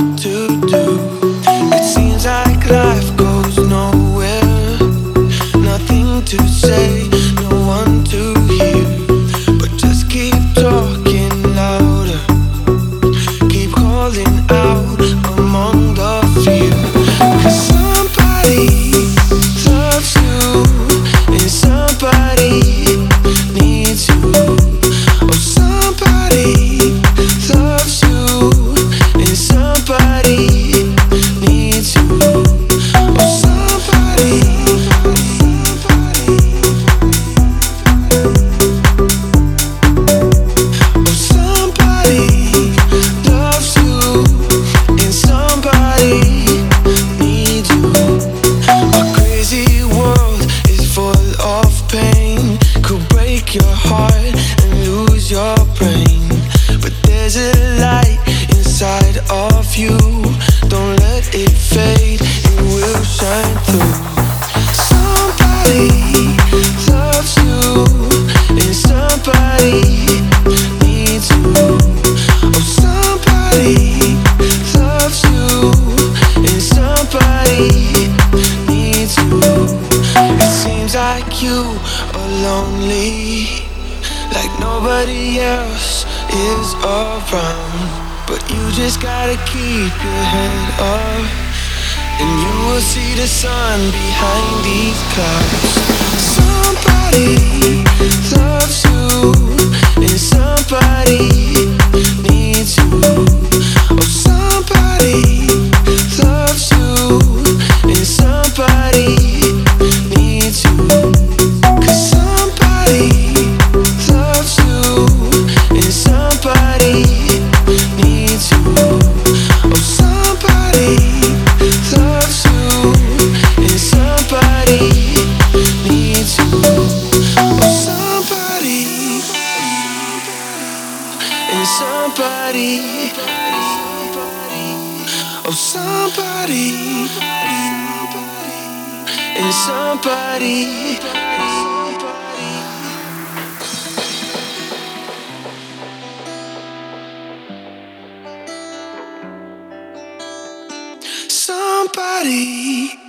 what to there's a light inside of you. Don't let it fade, it will shine through. Somebody loves you, and somebody needs you. Oh, somebody loves you, and somebody needs you. It seems like you are lonely, nobody else is around. But you just gotta keep your head up, and you will see the sun behind these clouds. Somebody loves you, and somebody needs you. Oh, somebody loves you, and somebody needs you. 'Cause somebody and somebody, oh, somebody, and somebody. Somebody